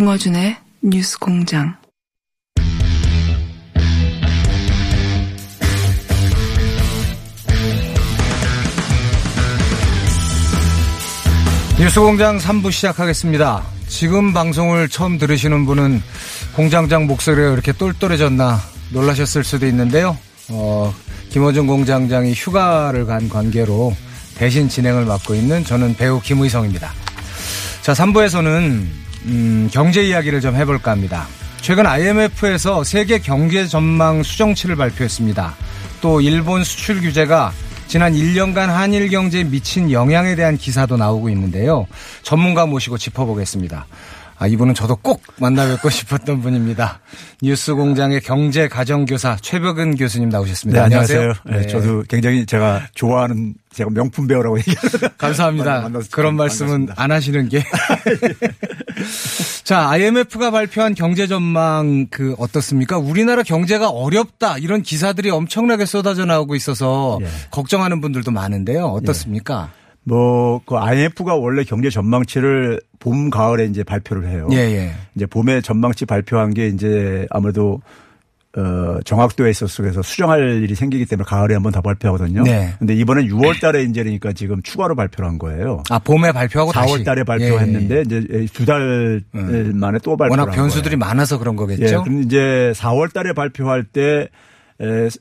김어준의 뉴스 공장. 뉴스 공장 3부 시작하겠습니다. 지금 방송을 처음 들으시는 분은 공장장 목소리가 이렇게 똘똘해졌나 놀라셨을 수도 있는데요. 어, 김어준 공장장이 휴가를 간 관계로 대신 진행을 맡고 있는 저는 배우 김의성입니다. 자, 3부에서는 음, 경제 이야기를 좀 해볼까 합니다. 최근 IMF에서 세계 경제 전망 수정치를 발표했습니다. 또 일본 수출 규제가 지난 1년간 한일 경제에 미친 영향에 대한 기사도 나오고 있는데요. 전문가 모시고 짚어보겠습니다. 아, 이분은 저도 꼭 만나뵙고 싶었던 분입니다. 뉴스 공장의 경제 가정교사 최벽은 교수님 나오셨습니다. 네, 안녕하세요. 안녕하세요. 네, 저도 굉장히 제가 좋아하는 제가 명품 배우라고 얘기하는 감사합니다. 그런 말씀은 반갑습니다. 안 하시는 게. 자, IMF가 발표한 경제 전망 그 어떻습니까? 우리나라 경제가 어렵다 이런 기사들이 엄청나게 쏟아져 나오고 있어서 예. 걱정하는 분들도 많은데요. 어떻습니까? 뭐, 그 IMF가 원래 경제 전망치를 봄, 가을에 이제 발표를 해요. 예, 예. 이제 봄에 전망치 발표한 게 이제 아무래도 어, 정확도에 있어서 그래서 수정할 일이 생기기 때문에 가을에 한번 더 발표하거든요. 네. 근데 이번엔 6월 달에 이제 그러니까 지금 추가로 발표를 한 거예요. 아, 봄에 발표하고 4월 다시. 달에 발표했는데 예, 예. 이제 두달 음. 만에 또 발표를 워낙 한 변수들이. 많아서 그런 예, 거겠죠. 그럼 이제 4월 달에 발표할 때 에,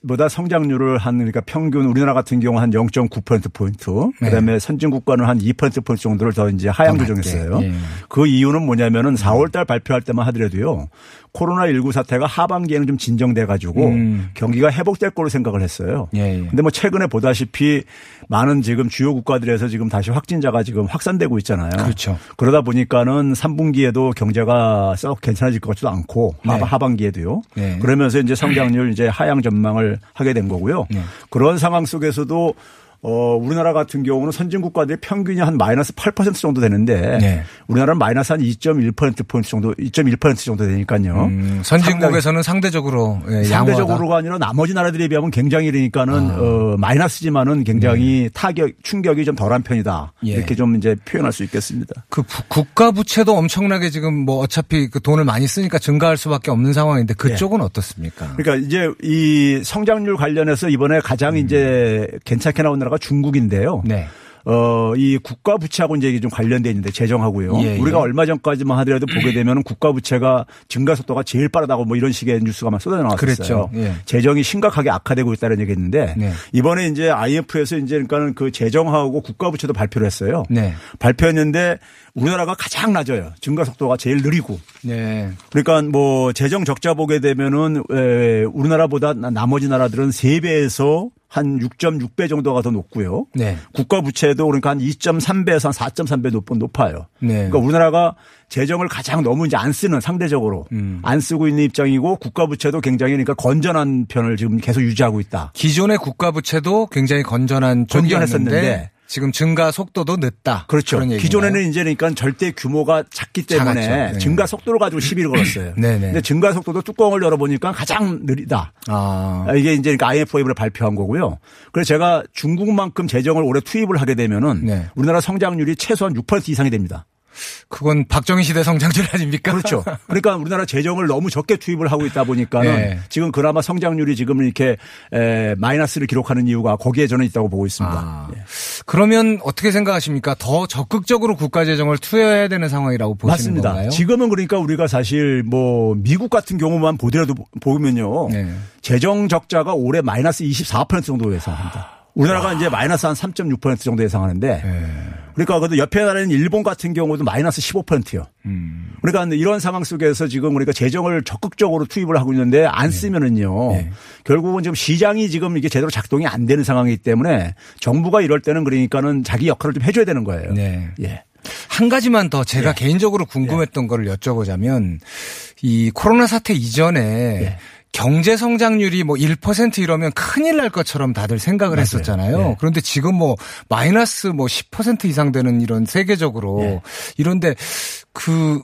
보다 성장률을 한 그러니까 평균 우리나라 같은 경우 한 0.9% 포인트, 네. 그다음에 선진 국가는 한 2% 포인트 정도를 더 이제 하향 더 조정했어요. 예. 그 이유는 뭐냐면은 4월 달 발표할 때만 하더라도요. 코로나 19 사태가 하반기에는 좀 진정돼 가지고 음. 경기가 회복될 거로 생각을 했어요. 예, 예. 근데 뭐 최근에 보다시피 많은 지금 주요 국가들에서 지금 다시 확진자가 지금 확산되고 있잖아요. 그렇죠. 그러다 보니까는 3분기에도 경제가 썩 괜찮아질 것 같지도 않고 네. 하- 하반기에도요. 네. 그러면서 이제 성장률 이제 하향 전망을 하게 된 거고요. 네. 그런 상황 속에서도 어, 우리나라 같은 경우는 선진 국가들의 평균이 한 마이너스 8% 정도 되는데 네. 우리나라는 마이너스 한 2.1%포인트 정도, 2.1% 정도 되니까요. 음, 선진국에서는 상대적으로 예. 상대적으로가 아니라 나머지 나라들에 비하면 굉장히 그러니까는 아. 어, 마이너스지만은 굉장히 타격 충격이 좀 덜한 편이다 예. 이렇게 좀 이제 표현할 수 있겠습니다. 그 부- 국가 부채도 엄청나게 지금 뭐 어차피 그 돈을 많이 쓰니까 증가할 수밖에 없는 상황인데 그쪽은 어떻습니까? 그러니까 이제 이 성장률 관련해서 이번에 가장 이제 괜찮게 나온 나라 가 중국인데요. 음. 네. 어, 이 국가 부채하고 이제 이게 좀 관련돼 있는데 재정하고요. 예, 예. 우리가 얼마 전까지만 하더라도 보게 되면 국가 부채가 증가 속도가 제일 빠르다고 뭐 이런 식의 뉴스가 막 쏟아져 나왔었어요. 예. 재정이 심각하게 악화되고 있다는 얘기했는데 네. 이번에 이제 IMF에서 이제 그러니까는 그 재정하고 국가 부채도 발표를 했어요. 네. 발표했는데 우리나라가 가장 낮아요. 증가 속도가 제일 느리고. 네. 그러니까 뭐 재정 적자 보게 되면은 에, 우리나라보다 나- 나머지 나라들은 3배에서 한 6.6배 정도가 더 높고요. 네. 국가 부채도 그러니까 한 2.3배에서 한 4.3배 높, 높아요. 네. 그러니까 우리나라가 재정을 가장 너무 이제 안 쓰는 상대적으로 음. 안 쓰고 있는 입장이고 국가 부채도 굉장히 그러니까 건전한 편을 지금 계속 유지하고 있다. 기존의 국가 부채도 굉장히 건전한 건전했었는데 지금 증가 속도도 늦다. 그렇죠. 기존에는 이제 그러니까 절대 규모가 작기 때문에 작았죠. 네. 증가 속도를 가지고 시비를 걸었어요. 네네. 근데 증가 속도도 뚜껑을 열어보니까 가장 느리다. 아, 아, 이게 이제 그러니까 IMF를 발표한 거고요. 그래서 제가 중국만큼 재정을 올해 투입을 하게 되면은 네. 우리나라 성장률이 최소한 6% 이상이 됩니다. 그건 박정희 시대 성장률 아닙니까? 그렇죠. 그러니까 우리나라 재정을 너무 적게 투입을 하고 있다 보니까는 네. 지금 그나마 성장률이 지금 이렇게 에, 마이너스를 기록하는 이유가 거기에 저는 있다고 보고 있습니다. 아, 예. 그러면 어떻게 생각하십니까? 더 적극적으로 국가 재정을 투여해야 되는 상황이라고 보시는 맞습니다. 건가요? 지금은 그러니까 우리가 사실 뭐 미국 같은 경우만 보더라도 보면요. 네. 재정 적자가 올해 마이너스 24% 정도 예상합니다. 우리나라가 이제 마이너스 한 3.6% 정도 예상하는데 네. 그러니까 그 옆에 나라는 일본 같은 경우도 마이너스 15%요. 음. 그러니까 이런 상황 속에서 지금 우리가 재정을 적극적으로 투입을 하고 있는데 안 쓰면은요. 네. 결국은 지금 시장이 지금 이게 제대로 작동이 안 되는 상황이기 때문에 정부가 이럴 때는 그러니까 자기 역할을 좀 해줘야 되는 거예요. 네. 예. 한 가지만 더 제가 개인적으로 궁금했던 거를 여쭤보자면 이 코로나 사태 이전에 예. 경제 성장률이 뭐 1% 이러면 큰일 날 것처럼 다들 생각을 했었잖아요. 네. 그런데 지금 뭐 마이너스 뭐 10% 이상 되는 이런 세계적으로 예. 이런데 그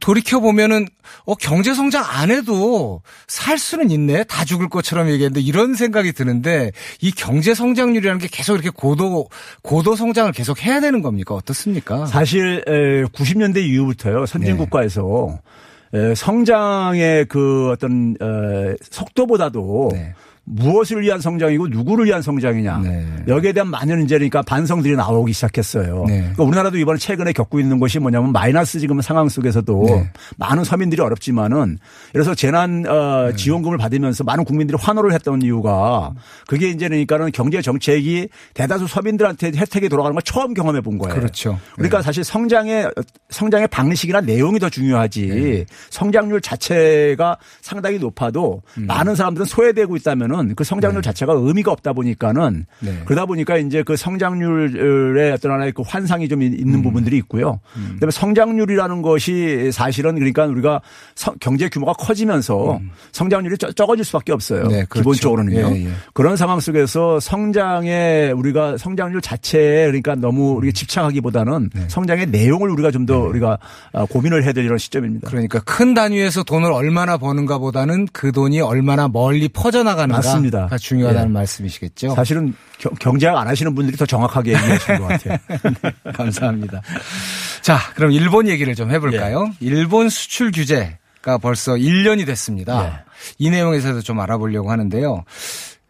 돌이켜 보면은 어 경제 성장 안 해도 살 수는 있네 다 죽을 것처럼 얘기했는데 이런 생각이 드는데 이 경제 성장률이라는 게 계속 이렇게 고도 고도 성장을 계속 해야 되는 겁니까 어떻습니까? 사실 90년대 이후부터요 선진 국가에서 에, 성장의 그 어떤 어, 속도보다도 네. 무엇을 위한 성장이고 누구를 위한 성장이냐 네. 여기에 대한 많은 이제 그러니까 반성들이 나오기 시작했어요. 네. 그러니까 우리나라도 이번에 최근에 겪고 있는 것이 뭐냐면 마이너스 지금 상황 속에서도 네. 많은 서민들이 어렵지만은 그래서 재난 어, 네. 지원금을 받으면서 많은 국민들이 환호를 했던 이유가 그게 이제 그러니까는 경제 정책이 대다수 서민들한테 혜택이 돌아가는 걸 처음 경험해 본 거예요. 그렇죠. 그러니까 사실 성장의 성장의 방식이나 내용이 더 중요하지 성장률 자체가 상당히 높아도 음. 많은 사람들은 소외되고 있다면은 그 성장률 자체가 의미가 없다 보니까는 네. 그러다 보니까 이제 그 성장률의 어떤 하나의 그 환상이 좀 있는 음. 부분들이 있고요. 그다음에 성장률이라는 것이 사실은 그러니까 우리가 성- 경제 규모가 커지면서 성장률이 적- 적어질 수밖에 없어요. 음. 네, 그렇죠. 기본적으로는요. 예, 예. 그런 상황 속에서 성장에 우리가 성장률 자체에 그러니까 너무 우리가 집착하기보다는 성장의 내용을 우리가 좀 더 우리가 아, 고민을 해야 될 이런 시점입니다. 네. 그러니까 큰 단위에서 돈을 얼마나 버는가 보다는 그 돈이 얼마나 멀리 퍼져나가는가가 맞습니다. 중요하다는 예. 말씀이시겠죠. 사실은 경- 경제학 안 하시는 분들이 더 정확하게 얘기하시는 것 같아요. 감사합니다. 자, 그럼 일본 얘기를 좀 해볼까요? 예. 일본 수출 규제가 벌써 1년이 됐습니다. 네. 이 내용에서도 좀 알아보려고 하는데요.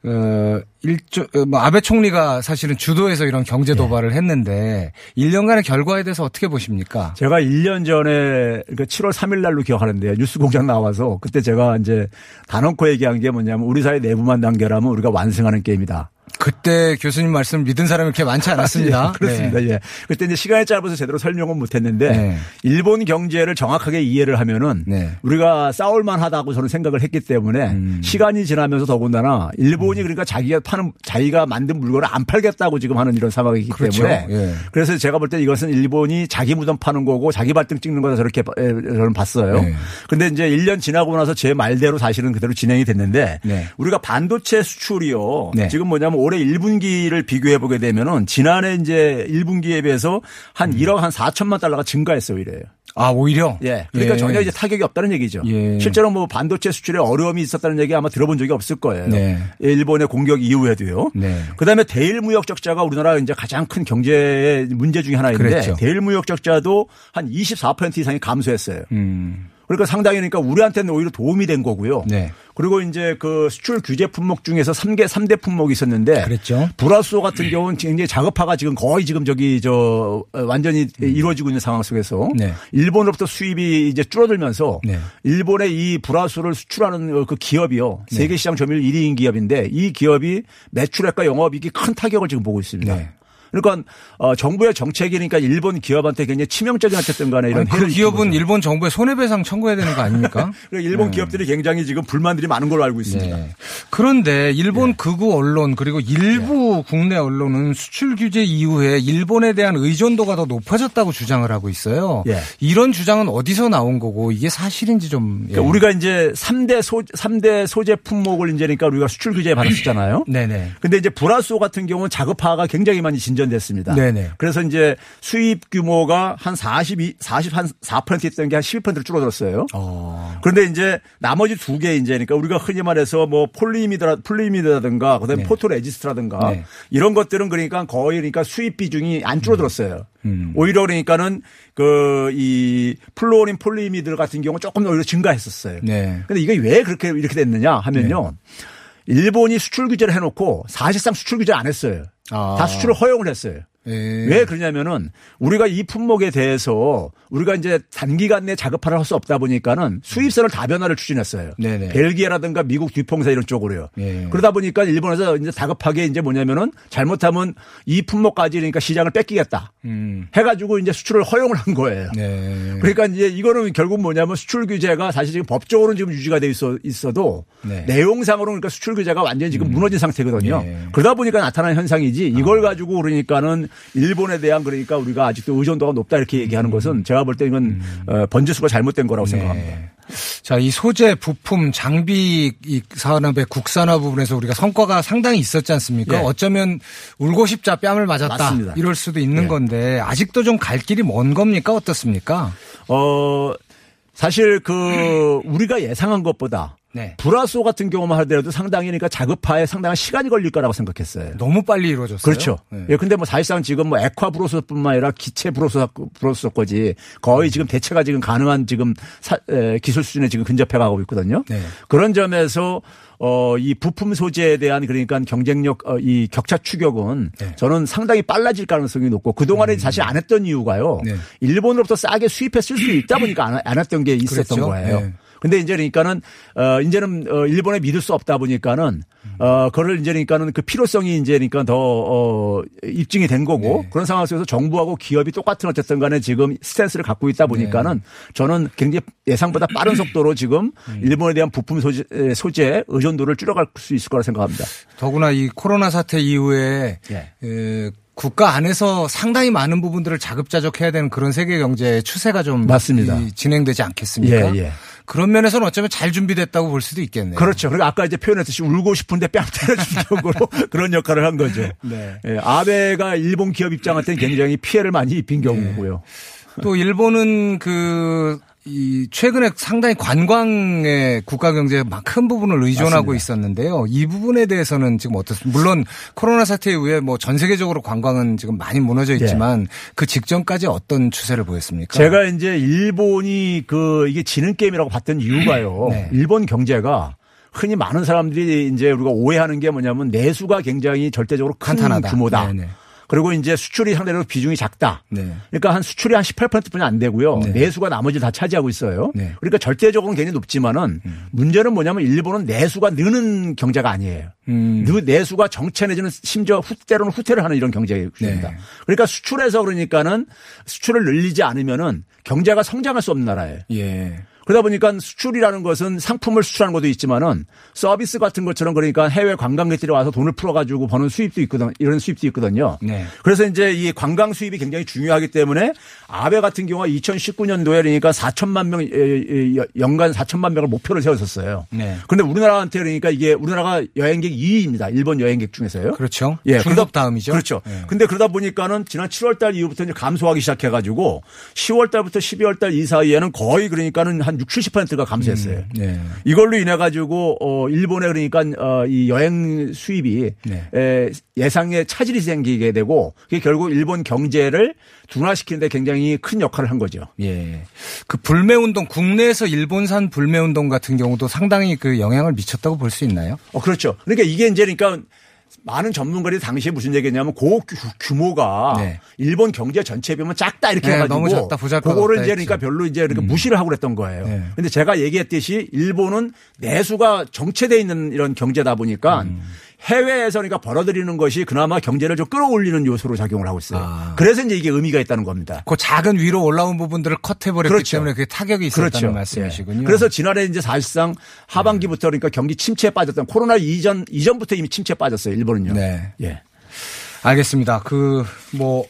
어, 일조, 어, 뭐, 아베 총리가 사실은 주도해서 이런 경제 도발을 했는데, 1년간의 결과에 대해서 어떻게 보십니까? 제가 1년 전에 그러니까 7월 3일 날로 기억하는데요. 뉴스 공장 나와서 그때 제가 이제 단언코 얘기한 게 뭐냐면 우리 사회 내부만 단결하면 우리가 완승하는 게임이다. 그때 교수님 말씀 믿은 사람이 그렇게 많지 않았습니다. 예, 그렇습니다. 네. 예. 그때 이제 시간이 짧아서 제대로 설명은 못 했는데 네. 일본 경제를 정확하게 이해를 하면은 네. 우리가 싸울만 하다고 저는 생각을 했기 때문에 음. 시간이 지나면서 더군다나 일본이 그러니까 자기가 파는 자기가 만든 물건을 안 팔겠다고 지금 하는 이런 상황이기 그렇죠. 때문에 예. 그래서 제가 볼 때 이것은 일본이 자기 무덤 파는 거고 자기 발등 찍는 거다 저렇게 에, 저는 봤어요. 네. 근데 이제 1년 지나고 나서 제 말대로 사실은 그대로 진행이 됐는데 네. 우리가 반도체 수출이요. 네. 지금 뭐냐면 올해 1분기를 비교해 보게 되면은 지난해 이제 1분기에 비해서 한 1억 한 4천만 달러가 증가했어요, 이래요. 아, 오히려? 예. 그러니까 예. 전혀 이제 타격이 없다는 얘기죠. 예. 실제로 뭐 반도체 수출에 어려움이 있었다는 얘기 아마 들어본 적이 없을 거예요. 네. 일본의 공격 이후에도요. 네. 그다음에 대일 무역 적자가 우리나라 이제 가장 큰 경제 문제 중에 하나인데 그랬죠. 대일 무역 적자도 한 24% 이상이 감소했어요. 음. 그러니까 상당히 그러니까 우리한테는 오히려 도움이 된 거고요. 네. 그리고 이제 그 수출 규제 품목 중에서 3개, 3대 품목이 있었는데. 그랬죠. 불화수소 같은 경우는 굉장히 자급화가 지금 거의 지금 저기 저 어, 완전히 이루어지고 있는 상황 속에서. 음. 네. 일본으로부터 수입이 이제 줄어들면서. 네. 일본의 이 불화수를 수출하는 그 기업이요. 네. 세계 시장 점유율 1위인 기업인데 이 기업이 매출액과 영업이익이 큰 타격을 지금 보고 있습니다. 네. 그러니까 어, 정부의 정책이니까 일본 기업한테 굉장히 치명적인 어쨌든 간에 이런 아니, 그 기업은. 일본 정부에 손해배상 청구해야 되는 거 아닙니까? 그러니까 일본 기업들이 굉장히 지금 불만들이 많은 걸로 알고 있습니다. 네. 그런데 예. 일본 극우 언론 그리고 일부 국내 언론은 수출 규제 이후에 일본에 대한 의존도가 더 높아졌다고 주장을 하고 있어요. 예. 이런 주장은 어디서 나온 거고 이게 사실인지 좀 예. 그러니까 우리가 이제 3대 소, 3대 소재 품목을 이제 그러니까 우리가 수출 규제에 받았었잖아요. 네네. 근데 이제 불화수소 같은 경우는 자급화가 굉장히 많이 진전 진전됐습니다. 네네. 그래서 이제 수입 규모가 한 42, 44% 있던 게 한 12%로 줄어들었어요. 어. 그런데 이제 나머지 두 개 이제 그러니까 우리가 흔히 말해서 뭐 폴리이미드라 폴리이미드라든가 그다음에 네. 포토레지스트라든가 네. 이런 것들은 그러니까 거의 그러니까 수입 비중이 안 줄어들었어요. 음. 오히려 그러니까는 그 이 플루오린 폴리이미드 같은 경우 조금 오히려 증가했었어요. 네. 근데 이게 왜 그렇게 이렇게 됐느냐 하면요. 일본이 수출 규제를 해놓고 사실상 수출 규제 안 했어요. 아. 다 수출을 허용을 했어요. 예. 왜 그러냐면은 우리가 이 품목에 대해서 우리가 이제 단기간 내 자급화를 할 수 없다 보니까는 수입선을 다변화를 추진했어요. 네네. 벨기에라든가 미국 듀폰사 이런 쪽으로요. 예. 그러다 보니까 일본에서 이제 다급하게 이제 뭐냐면은 잘못하면 이 품목까지 그러니까 시장을 뺏기겠다. 음. 해가지고 이제 수출을 허용을 한 거예요. 네. 그러니까 이제 이거는 결국 뭐냐면 수출 규제가 사실 지금 법적으로는 지금 유지가 돼 있어 있어도 네. 내용상으로 그러니까 수출 규제가 완전히 지금 무너진 상태거든요. 네. 그러다 보니까 나타나는 현상이지 이걸 가지고 그러니까는 일본에 대한 그러니까 우리가 아직도 의존도가 높다 이렇게 얘기하는 것은 제가 볼 때 이건 어, 번지수가 잘못된 거라고 생각합니다. 네. 자, 이 소재, 부품, 장비 이 산업의 국산화 부분에서 우리가 성과가 상당히 있었지 않습니까? 예. 어쩌면 울고 싶자 뺨을 맞았다. 맞습니다. 이럴 수도 있는 예. 건데 아직도 좀 갈 길이 먼 겁니까? 어떻습니까? 어 사실 그 우리가 예상한 것보다 네. 불화수소 같은 경우만 하더라도 상당히 그러니까 자급화에 상당한 시간이 걸릴 거라고 생각했어요. 너무 빨리 이루어졌어요. 그렇죠. 네. 예, 근데 뭐 사실상 지금 뭐 액화 불화수소뿐만 아니라 기체 불화수소 불화수소까지 거의 지금 대체가 지금 가능한 지금 사- 에, 기술 수준에 지금 근접해 가고 있거든요. 네. 그런 점에서 어, 이 부품 소재에 대한 그러니까 경쟁력, 어, 이 격차 추격은 네. 음. 저는 상당히 빨라질 가능성이 높고 그동안에 사실 안 했던 이유가요. 네. 일본으로부터 싸게 수입해 쓸수 있다 보니까 안, 안 했던 게 있었던 그랬죠. 거예요. 네. 근데 이제 그러니까는 어 이제는 어 일본에 믿을 수 없다 보니까는 어 그걸 이제 그러니까는 그 필요성이 이제 그러니까 더어 입증이 된 거고 네. 그런 상황 속에서 정부하고 기업이 똑같은 어쨌든 간에 지금 스탠스를 갖고 있다 보니까는 네. 저는 굉장히 예상보다 빠른 속도로 지금 음. 일본에 대한 부품 소재 소재 의존도를 줄여갈 수 있을 거라 생각합니다. 더구나 이 코로나 사태 이후에 예. 에, 국가 안에서 상당히 많은 부분들을 자급자족해야 되는 그런 세계 경제의 추세가 좀 맞습니다. 이, 진행되지 않겠습니까? 예, 예. 그런 면에서는 어쩌면 잘 준비됐다고 볼 수도 있겠네요. 그렇죠. 그리고 아까 이제 표현했듯이 울고 싶은데 뺨 때려준 쪽으로 그런 역할을 한 거죠. 네. 예, 아베가 일본 기업 입장한테는 굉장히 피해를 많이 입힌 경우고요. 또 일본은 그, 이 최근에 상당히 관광에 국가 경제에 막큰 부분을 의존하고 맞습니다. 있었는데요. 이 부분에 대해서는 지금 어떻습니까? 물론 코로나 사태 이후에 뭐 전 세계적으로 관광은 지금 많이 무너져 있지만 그 직전까지 어떤 추세를 보였습니까? 제가 이제 일본이 그 이게 지는 게임이라고 봤던 이유가요. 네. 일본 경제가 흔히 많은 사람들이 이제 우리가 오해하는 게 뭐냐면 내수가 굉장히 절대적으로 큰 탄탄하다. 규모다. 네네. 그리고 이제 수출이 상대적으로 비중이 작다. 네. 그러니까 한 수출이 한 18%뿐이 안 되고요. 네. 내수가 나머지 다 차지하고 있어요. 네. 음. 그러니까 절대적으로는 굉장히 높지만은 문제는 뭐냐면 일본은 내수가 느는 경제가 아니에요. 음. 느- 내수가 정체 내지는 심지어 후, 때로는 후퇴를 하는 이런 경제입니다. 네. 그러니까 수출해서 그러니까는 수출을 늘리지 않으면은 경제가 성장할 수 없는 나라예요. 예. 그러다 보니까 수출이라는 것은 상품을 수출하는 것도 있지만은 서비스 같은 것처럼 그러니까 해외 관광객들이 와서 돈을 풀어가지고 버는 수입도 있거든 이런 수입도 있거든요. 네. 그래서 이제 이 관광 수입이 굉장히 중요하기 때문에 아베 같은 경우가 2019년도에 그러니까 4천만 명 연간 4천만 명을 목표를 세웠었어요. 네. 그런데 우리나라한테 그러니까 이게 우리나라가 여행객 2위입니다. 일본 여행객 중에서요. 그렇죠. 예, 중국 다음이죠. 그렇죠. 예. 근데 그러다 보니까는 지난 7월 달 이후부터 이제 감소하기 시작해 가지고 10월 달부터 12월 달 이 사이에는 거의 그러니까는 한 60, 70%가 감소했어요. 네. 이걸로 인해 가지고 어 일본에 그러니까 어이 여행 수입이 네. 에 예상에 차질이 생기게 되고 그게 결국 일본 경제를 둔화시키는데 굉장히 큰 역할을 한 거죠. 예. 그 불매 운동 국내에서 일본산 불매 운동 같은 경우도 상당히 그 영향을 미쳤다고 볼 수 있나요? 어 그렇죠. 그러니까 이게 이제 그러니까 많은 전문가들이 당시에 무슨 얘기했냐면 그 규- 규모가 네. 일본 경제 전체에 비하면 작다 이렇게 네, 해가지고 너무 작다, 보잘것 그거를 이제 했죠. 음. 그러니까 별로 이제 이렇게 무시를 하고 그랬던 거예요. 네. 근데 제가 얘기했듯이 일본은 내수가 정체돼 있는 이런 경제다 보니까 음. 해외에서 그러니까 벌어들이는 것이 그나마 경제를 좀 끌어올리는 요소로 작용을 하고 있어요. 아. 그래서 이제 이게 의미가 있다는 겁니다. 그 작은 위로 올라온 부분들을 컷해버렸기 그렇죠. 때문에 그게 타격이 있었다는 그렇죠. 말씀이시군요. 예. 그래서 지난해 이제 사실상 하반기부터 그러니까 경기 침체에 빠졌던 코로나 이전 이전부터 이미 침체에 빠졌어요. 일본은요. 네. 예. 알겠습니다. 그 뭐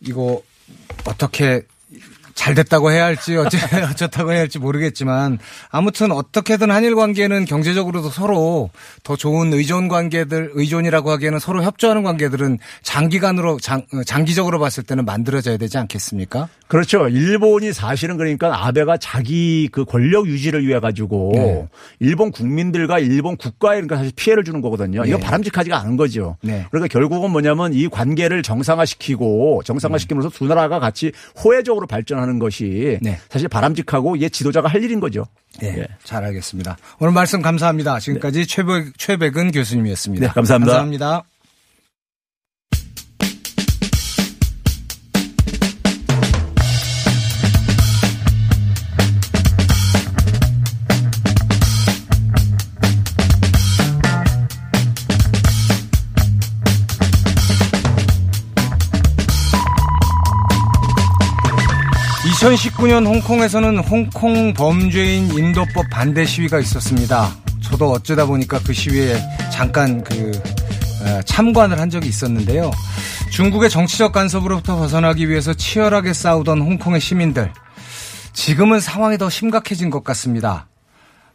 이거 어떻게 잘 됐다고 해야 할지 어째, 어쩌다고 해야 할지 모르겠지만 아무튼 어떻게든 한일 관계는 경제적으로도 서로 더 좋은 의존 관계들 의존이라고 하기에는 서로 협조하는 관계들은 장기간으로 장, 장기적으로 봤을 때는 만들어져야 되지 않겠습니까? 그렇죠. 일본이 사실은 그러니까 아베가 자기 그 권력 유지를 위해 가지고 네. 일본 국민들과 일본 국가에 그러니까 사실 피해를 주는 거거든요. 이거 네. 바람직하지가 않은 거죠. 네. 그러니까 결국은 뭐냐면 이 관계를 정상화시키고 정상화시키면서 두 나라가 같이 호혜적으로 발전하는 것이 네. 사실 바람직하고 이게 지도자가 할 일인 거죠. 네, 예. 잘 알겠습니다. 오늘 말씀 감사합니다. 지금까지 최백, 최백은 교수님이었습니다. 네, 감사합니다. 감사합니다. (2019년) 홍콩에서는 홍콩 범죄인 인도법 반대 시위가 있었습니다. 저도 어쩌다 보니까 그 시위에 잠깐 그 어, 참관을 한 적이 있었는데요. 중국의 정치적 간섭으로부터 벗어나기 위해서 치열하게 싸우던 홍콩의 시민들. 지금은 상황이 더 심각해진 것 같습니다.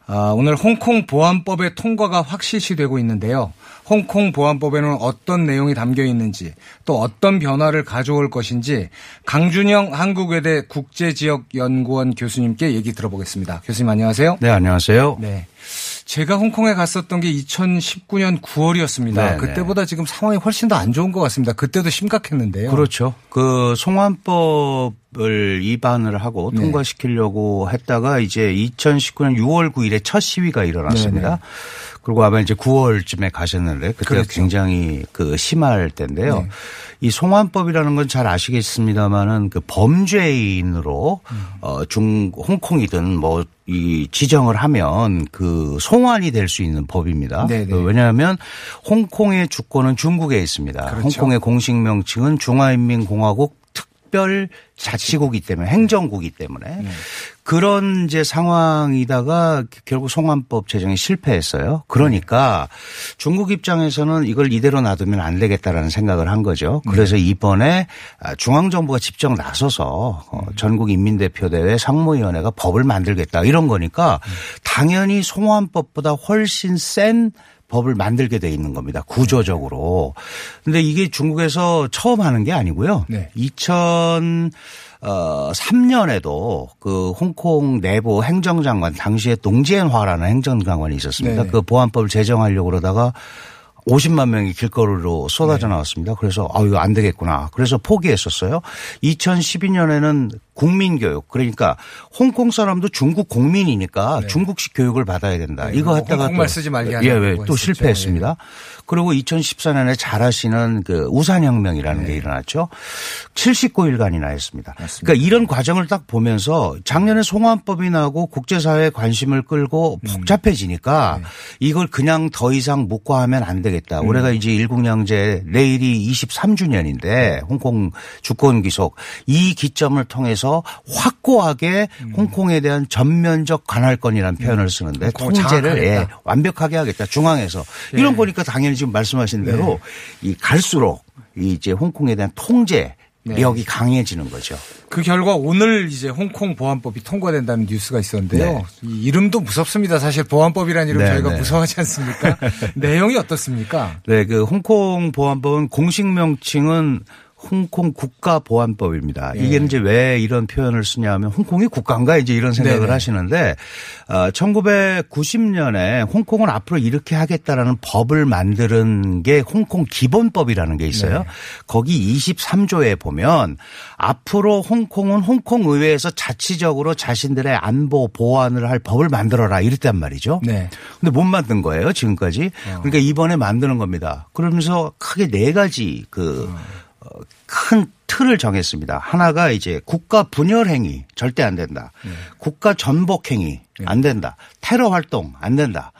아, 오늘 홍콩 보안법의 통과가 확실시되고 있는데요. 홍콩 보안법에는 어떤 내용이 담겨 있는지 또 어떤 변화를 가져올 것인지 강준영 한국외대 국제지역연구원 교수님께 얘기 들어보겠습니다. 교수님 안녕하세요. 네, 안녕하세요. 네. 제가 홍콩에 갔었던 게 2019년 9월이었습니다. 네, 그때보다 지금 상황이 훨씬 더 안 좋은 것 같습니다. 그때도 심각했는데요. 그렇죠. 그 송환법을 위반을 하고 네. 통과시키려고 했다가 이제 2019년 6월 9일에 첫 시위가 일어났습니다. 네네. 그리고 아마 이제 9월쯤에 가셨는데 그때 가 그렇죠. 굉장히 그 심할 때인데요. 네. 이 송환법이라는 건 잘 아시겠습니다만은 그 범죄인으로 음. 어, 중 홍콩이든 뭐 이 지정을 하면 그 송환이 될 수 있는 법입니다. 네네. 그 왜냐하면 홍콩의 주권은 중국에 있습니다. 그렇죠. 홍콩의 공식 명칭은 중화인민공화국 특별 자치국이기 때문에 행정국이기 때문에 네. 그런 이제 상황이다가 결국 송환법 제정이 실패했어요. 그러니까 중국 입장에서는 이걸 이대로 놔두면 안 되겠다라는 생각을 한 거죠. 그래서 이번에 아, 중앙정부가 직접 나서서 어, 전국 인민대표대회 상무위원회가 법을 만들겠다 이런 거니까 당연히 송환법보다 훨씬 센 법을 만들게 돼 있는 겁니다. 구조적으로. 근데 이게 중국에서 처음 하는 게 아니고요. 네. 2000 어, 3년에도 그 홍콩 내부 행정장관 당시에 동지엔화라는 행정장관이 있었습니다. 네네. 그 보안법을 제정하려고 그러다가 50만 명이 길거리로 쏟아져 네. 나왔습니다. 그래서 아 이거 안 되겠구나. 그래서 포기했었어요. 2012년에는 국민교육 그러니까 홍콩 사람도 중국 국민이니까 중국식 교육을 받아야 된다. 네, 이거 뭐 했다가 홍콩말 또- 쓰지 말게 예, 예, 또. 실패했습니다. 그리고 2014년에 잘 아시는 그 우산혁명이라는 네. 게 일어났죠. 79일간이나 했습니다. 그러니까 이런 과정을 딱 보면서 작년에 송환법이 나고 국제사회의 관심을 끌고 음. 복잡해지니까 네. 이걸 그냥 더 이상 묵과하면 안 되겠다. 음. 올해가 이제 일국양제 내일이 23주년인데 네. 홍콩 주권 귀속 이 기점을 통해서 확고하게 홍콩에 대한 전면적 관할권이라는 표현을 쓰는데 음. 통제를 예. 완벽하게 하겠다. 중앙에서 예. 이런 거니까 당연히 지금 말씀하신 대로 이 갈수록 이 이제 홍콩에 대한 통제력이 네. 강해지는 거죠. 그 결과 오늘 이제 홍콩 보안법이 통과된다는 뉴스가 있었는데요. 네. 이 이름도 무섭습니다. 사실 보안법이라는 이름 네, 저희가 네. 무서워하지 않습니까? 내용이 어떻습니까? 네, 그 홍콩 보안법은 공식 명칭은 홍콩 국가보안법입니다. 예. 이게 이제 왜 이런 표현을 쓰냐면 홍콩이 국가인가 이제 이런 생각을 네네. 하시는데 어, 1990년에 홍콩은 앞으로 이렇게 하겠다라는 법을 만드는 게 홍콩 기본법이라는 게 있어요. 네. 거기 23조에 보면 앞으로 홍콩은 홍콩 의회에서 자치적으로 자신들의 안보 보안을 할 법을 만들어라 이랬단 말이죠. 네. 근데 못 만든 거예요, 지금까지. 그러니까 이번에 만드는 겁니다. 그러면서 크게 네 가지 그, 어, 큰 틀을 정했습니다. 하나가 이제 국가 분열 행위 절대 안 된다. 국가 전복 행위 안 된다. 테러 활동 안 된다.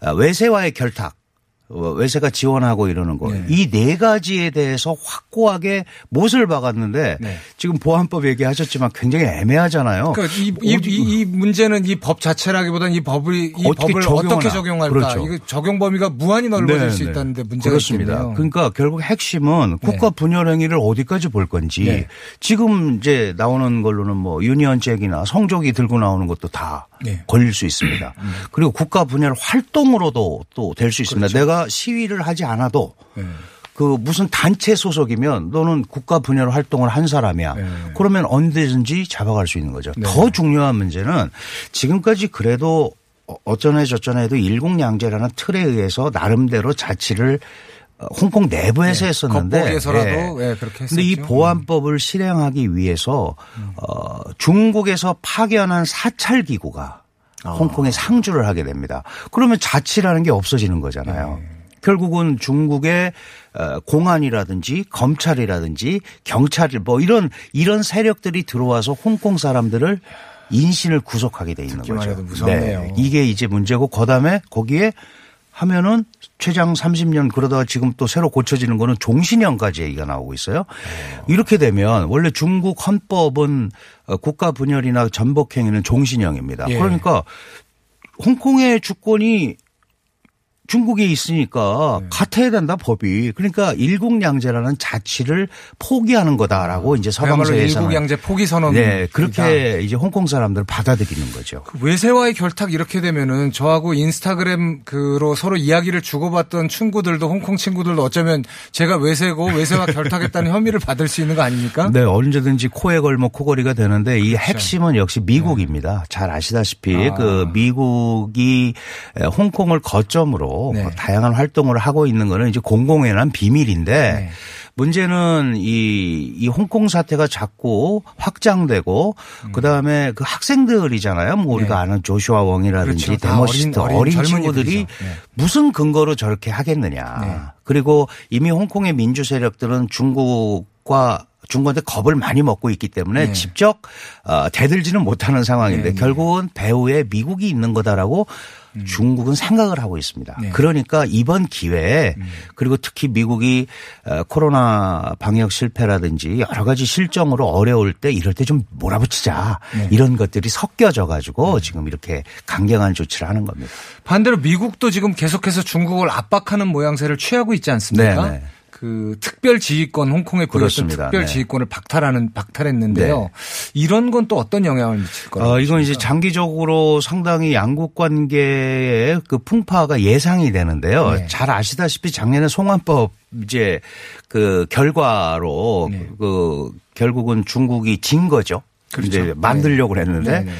어, 외세와의 결탁 어, 외세가 지원하고 이러는 거. 네. 이네 가지에 대해서 확고하게 못을 박았는데 네. 지금 보안법 얘기하셨지만 굉장히 애매하잖아요. 그러니까 이, 이, 이, 이 문제는 이 법 자체라기보다는 이 법을 이 어떻게 법을 적용하나. 어떻게 적용할까? 그렇죠. 이거 적용 범위가 무한히 넓어질 네, 수 네. 있다는데 문제가 그렇습니다. 있겠네요. 그러니까 결국 핵심은 네. 국가 분열 행위를 어디까지 볼 건지 네. 지금 이제 나오는 걸로는 뭐 유니언잭이나 성적이 들고 나오는 것도 다 네. 걸릴 수 있습니다. 그리고 국가 분열 활동으로도 또 될 수 있습니다. 그렇죠. 내가 시위를 하지 않아도 네. 그 무슨 단체 소속이면 너는 국가 분열 활동을 한 사람이야. 네. 그러면 언제든지 잡아갈 수 있는 거죠. 네. 더 중요한 문제는 지금까지 그래도 어- 어쩌네 저쩌네 해도 일국양제라는 틀에 의해서 나름대로 자치를 어, 홍콩 내부에서 했었는데 겉보기에서라도 예, 그렇게 했었죠. 근데 이 보안법을 실행하기 위해서 어, 중국에서 파견한 사찰 기구가 아. 홍콩에 상주를 하게 됩니다. 그러면 자치라는 게 없어지는 거잖아요. 네. 결국은 중국의 어, 공안이라든지 검찰이라든지 경찰 뭐 이런 이런 세력들이 들어와서 홍콩 사람들을 인신을 구속하게 돼 있는 거죠. 무섭네요. 이게 이제 문제고 그다음에 거기에 하면은 최장 30년 그러다가 지금 또 새로 고쳐지는 거는 종신형까지 얘기가 나오고 있어요. 이렇게 되면 원래 중국 헌법은 어, 국가 분열이나 전복행위는 종신형입니다. 예. 그러니까 홍콩의 주권이 중국에 있으니까 네. 같아야 된다 법이. 그러니까 일국양제라는 자치를 포기하는 거다라고 이제 그야말로 서방세에서는 일국 양제 포기 선언. 네 그렇게 이제 홍콩 사람들을 받아들이는 거죠. 외세와의 결탁 이렇게 되면은 저하고 인스타그램 그로 서로 이야기를 주고받던 친구들도 홍콩 친구들도 어쩌면 제가 외세고 외세와 결탁했다는 혐의를 받을 수 있는 거 아닙니까? 네, 언제든지 코에 걸면 코걸이가 되는데 이 핵심은 역시 미국입니다. 잘 아시다시피 그렇죠. 네. 아. 그 미국이 홍콩을 거점으로 네. 다양한 활동을 하고 있는 거는 이제 공공연한 비밀인데 네. 문제는 이, 이 홍콩 사태가 자꾸 확장되고 그 다음에 그 학생들이잖아요. 뭐 우리가 음. 네. 아는 조슈아 웡이라든지 그렇죠. 다 데모시스토 어린- 어린, 어린 친구들이. 네. 무슨 근거로 저렇게 하겠느냐. 네. 그리고 이미 홍콩의 민주 세력들은 중국과 중국한테 겁을 많이 먹고 있기 때문에 네. 직접 어, 대들지는 못하는 상황인데 네, 네. 결국은 배후에 미국이 있는 거다라고 중국은 생각을 하고 있습니다. 음. 네. 음. 그러니까 이번 기회에 그리고 특히 미국이 어, 코로나 방역 실패라든지 여러 가지 실정으로 어려울 때 이럴 때 좀 몰아붙이자 네. 이런 것들이 섞여져 가지고 지금 이렇게 강경한 조치를 하는 겁니다. 반대로 미국도 지금 계속해서 중국을 압박하는 모양새를 취하고 있지 않습니까? 네, 네. 그 특별 지휘권 홍콩에 부여했던. 특별 네. 지휘권을 박탈하는 박탈했는데요. 이런 건 또 어떤 영향을 미칠 거라고 어, 이건 이제? 장기적으로 상당히 양국 관계의 그 풍파가 예상이 되는데요. 네. 잘 아시다시피 작년에 송환법 이제 그 결과로 네. 그 결국은 중국이 진 거죠. 그렇죠. 이제 만들려고 했는데 네, 네.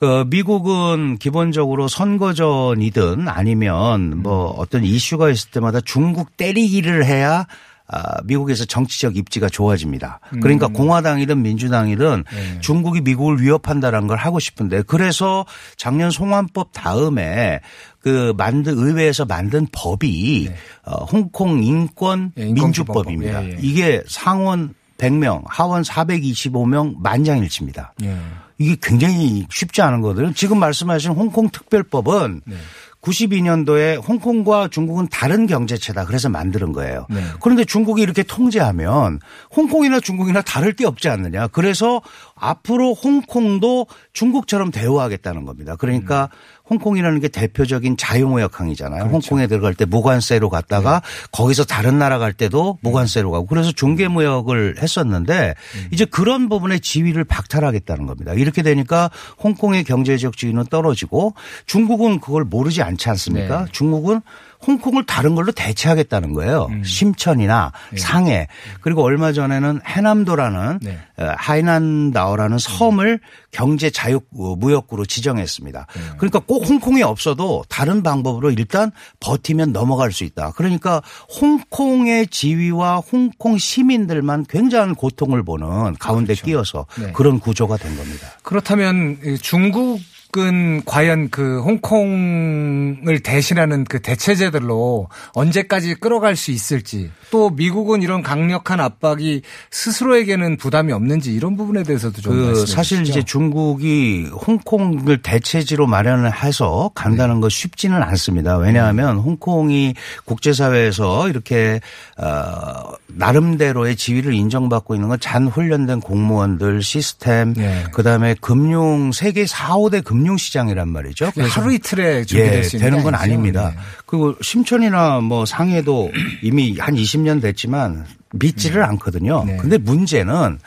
그 미국은 기본적으로 선거전이든 아니면 뭐 어떤 이슈가 있을 때마다 중국 때리기를 해야 아, 미국에서 정치적 입지가 좋아집니다. 그러니까 공화당이든 민주당이든 네. 중국이 미국을 위협한다는 걸 하고 싶은데 그래서 작년 송환법 다음에 그 만든 의회에서 만든 법이 어, 홍콩 인권 네, 민주법입니다. 예, 예. 이게 상원 100명, 하원 425명 만장일치입니다. 예. 이게 굉장히 쉽지 않은 거거든요. 지금 말씀하신 홍콩 특별법은 네. 92년도에 홍콩과 중국은 다른 경제체다. 그래서 만드는 거예요. 네. 그런데 중국이 이렇게 통제하면 홍콩이나 중국이나 다를 게 없지 않느냐. 그래서 앞으로 홍콩도 중국처럼 대우하겠다는 겁니다. 그러니까 홍콩이라는 게 대표적인 자유무역항이잖아요. 홍콩에 들어갈 때 무관세로 갔다가 거기서 다른 나라 갈 때도 무관세로 가고 그래서 중개무역을 했었는데 이제 그런 부분의 지위를 박탈하겠다는 겁니다. 이렇게 되니까 홍콩의 경제적 지위는 떨어지고 중국은 그걸 모르지 않지 않습니까? 네. 중국은 홍콩을 다른 걸로 대체하겠다는 거예요. 심천이나 상해 그리고 얼마 전에는 해남도라는 네. 어, 하이난다오라는 섬을 경제 자유 무역구로 지정했습니다. 그러니까 꼭 홍콩이 없어도 다른 방법으로 일단 버티면 넘어갈 수 있다. 그러니까 홍콩의 지위와 홍콩 시민들만 굉장한 고통을 보는 가운데 끼어서 네. 그런 구조가 된 겁니다. 그렇다면 이 중국 미국은 과연 그 홍콩을 대신하는 그 대체제들로 언제까지 끌어갈 수 있을지 또 미국은 이런 강력한 압박이 스스로에게는 부담이 없는지 이런 부분에 대해서도 좀 그 말씀해 사실 주시죠. 이제 중국이 홍콩을 대체지로 마련을 해서 간다는 네. 거 쉽지는 않습니다. 왜냐하면 홍콩이 국제사회에서 이렇게 어 나름대로의 지위를 인정받고 있는 건 잔 훈련된 공무원들 시스템 네. 그다음에 금융 세계 4, 5대 금융 시장이란 말이죠. 하루 이틀에 예, 되는 게 건. 아닙니다. 네. 그리고 심천이나 뭐 상해도 이미 한 20년 됐지만 믿지를 않거든요. 네. 근데 문제는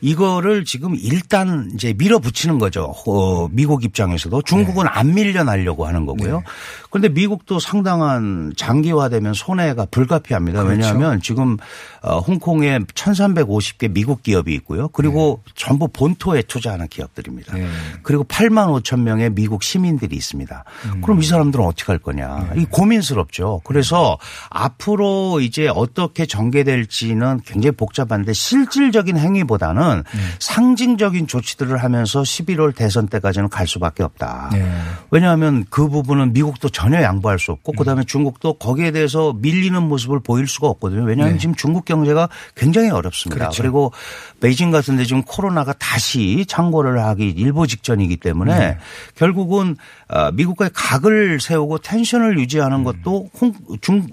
이거를 지금 일단 이제 밀어붙이는 거죠. 어, 미국 입장에서도 중국은 네. 안 밀려나려고 하는 거고요. 그런데 미국도 상당한 장기화되면 손해가 불가피합니다. 그렇죠. 왜냐하면 지금 어, 홍콩에 1350개 미국 기업이 있고요. 그리고 전부 본토에 투자하는 기업들입니다. 네. 그리고 8만 5천 명의 미국 시민들이 있습니다. 음. 그럼 이 사람들은 어떻게 할 거냐. 네. 이 고민스럽죠. 그래서 앞으로 이제 어떻게 전개될지 는 굉장히 복잡한데 실질적인 행위보다는 네. 상징적인 조치들을 하면서 11월 대선 때까지는 갈 수밖에 없다. 네. 왜냐하면 그 부분은 미국도 전혀 양보할 수 없고 그다음에 중국도 거기에 대해서 밀리는 모습을 보일 수가 없거든요. 왜냐하면 네. 지금 중국 경제가 굉장히 어렵습니다. 그렇죠. 그리고 베이징 같은 데 지금 코로나가 다시 창궐을 하기 일보 직전이기 때문에 네. 결국은 어, 미국과의 각을 세우고 텐션을 음. 유지하는 것도 홍, 중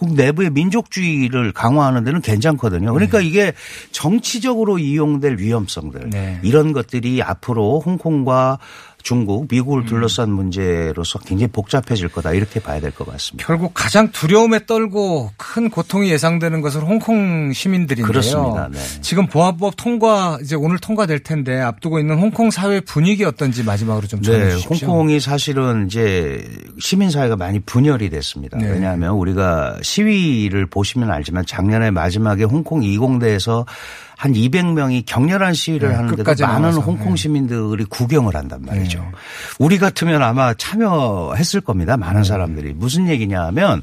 국 내부의 민족주의를 강화하는 데는 괜찮거든요. 그러니까 이게 정치적으로 이용될 위험성들 네. 이런 것들이 앞으로 홍콩과 중국, 음. 미국을 둘러싼 문제로서 굉장히 복잡해질 거다 이렇게 봐야 될 것 같습니다. 결국 가장 두려움에 떨고 큰 고통이 예상되는 것은 홍콩 시민들인데요. 그렇습니다. 네. 지금 보안법 통과 이제 오늘 통과될 텐데 앞두고 있는 홍콩 사회 분위기 어떤지 마지막으로 좀 전해 네, 주십시오. 홍콩이 사실은 이제 시민 사회가 많이 분열이 됐습니다. 네. 왜냐하면 우리가 시위를 보시면 알지만 작년에 마지막에 홍콩 이공대에서 한 200명이 격렬한 시위를 네, 하는데도 많은. 홍콩 네. 시민들이 구경을 한단 말이죠. 네. 우리 같으면 아마 참여했을 겁니다. 많은 사람들이. 무슨 얘기냐 하면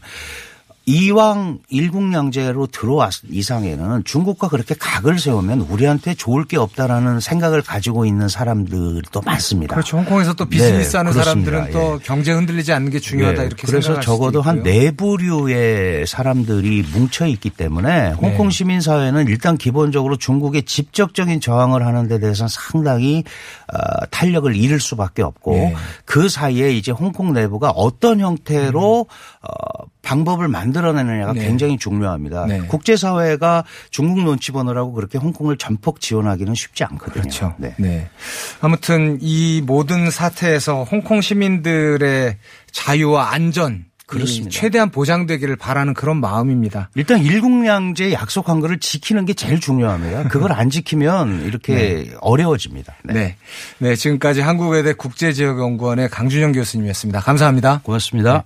이왕 일국양제로 들어왔 이상에는 중국과 그렇게 각을 세우면 우리한테 좋을 게 없다라는 생각을 가지고 있는 사람들이 또 많습니다. 그렇죠. 홍콩에서 또 비즈니스 네, 하는. 사람들은 또 예. 경제 흔들리지 않는 게 중요하다 네, 이렇게 그래서 적어도 한. 내부류의 사람들이 뭉쳐 있기 때문에 홍콩 네. 시민 사회는 일단 기본적으로 중국의 직접적인 저항을 하는 데 대해서는 상당히 어, 탄력을 잃을 수밖에 없고 네. 그 사이에 이제 홍콩 내부가 어떤 형태로 어, 방법을 만들어내느냐가 네. 굉장히 중요합니다. 네. 국제사회가 중국 눈치 보느라고 그렇게 홍콩을 전폭 지원하기는 쉽지 않거든요. 그렇죠. 네. 네. 아무튼 이 모든 사태에서 홍콩 시민들의 자유와 안전 그렇습니다. 이 최대한 보장되기를 바라는 그런 마음입니다. 일단 일국양제 약속한 거를 지키는 게 제일 중요합니다. 그걸 안 지키면 이렇게 어려워집니다. 네. 네. 네. 지금까지 한국외대 국제지역연구원의 강준영 교수님이었습니다. 감사합니다. 고맙습니다.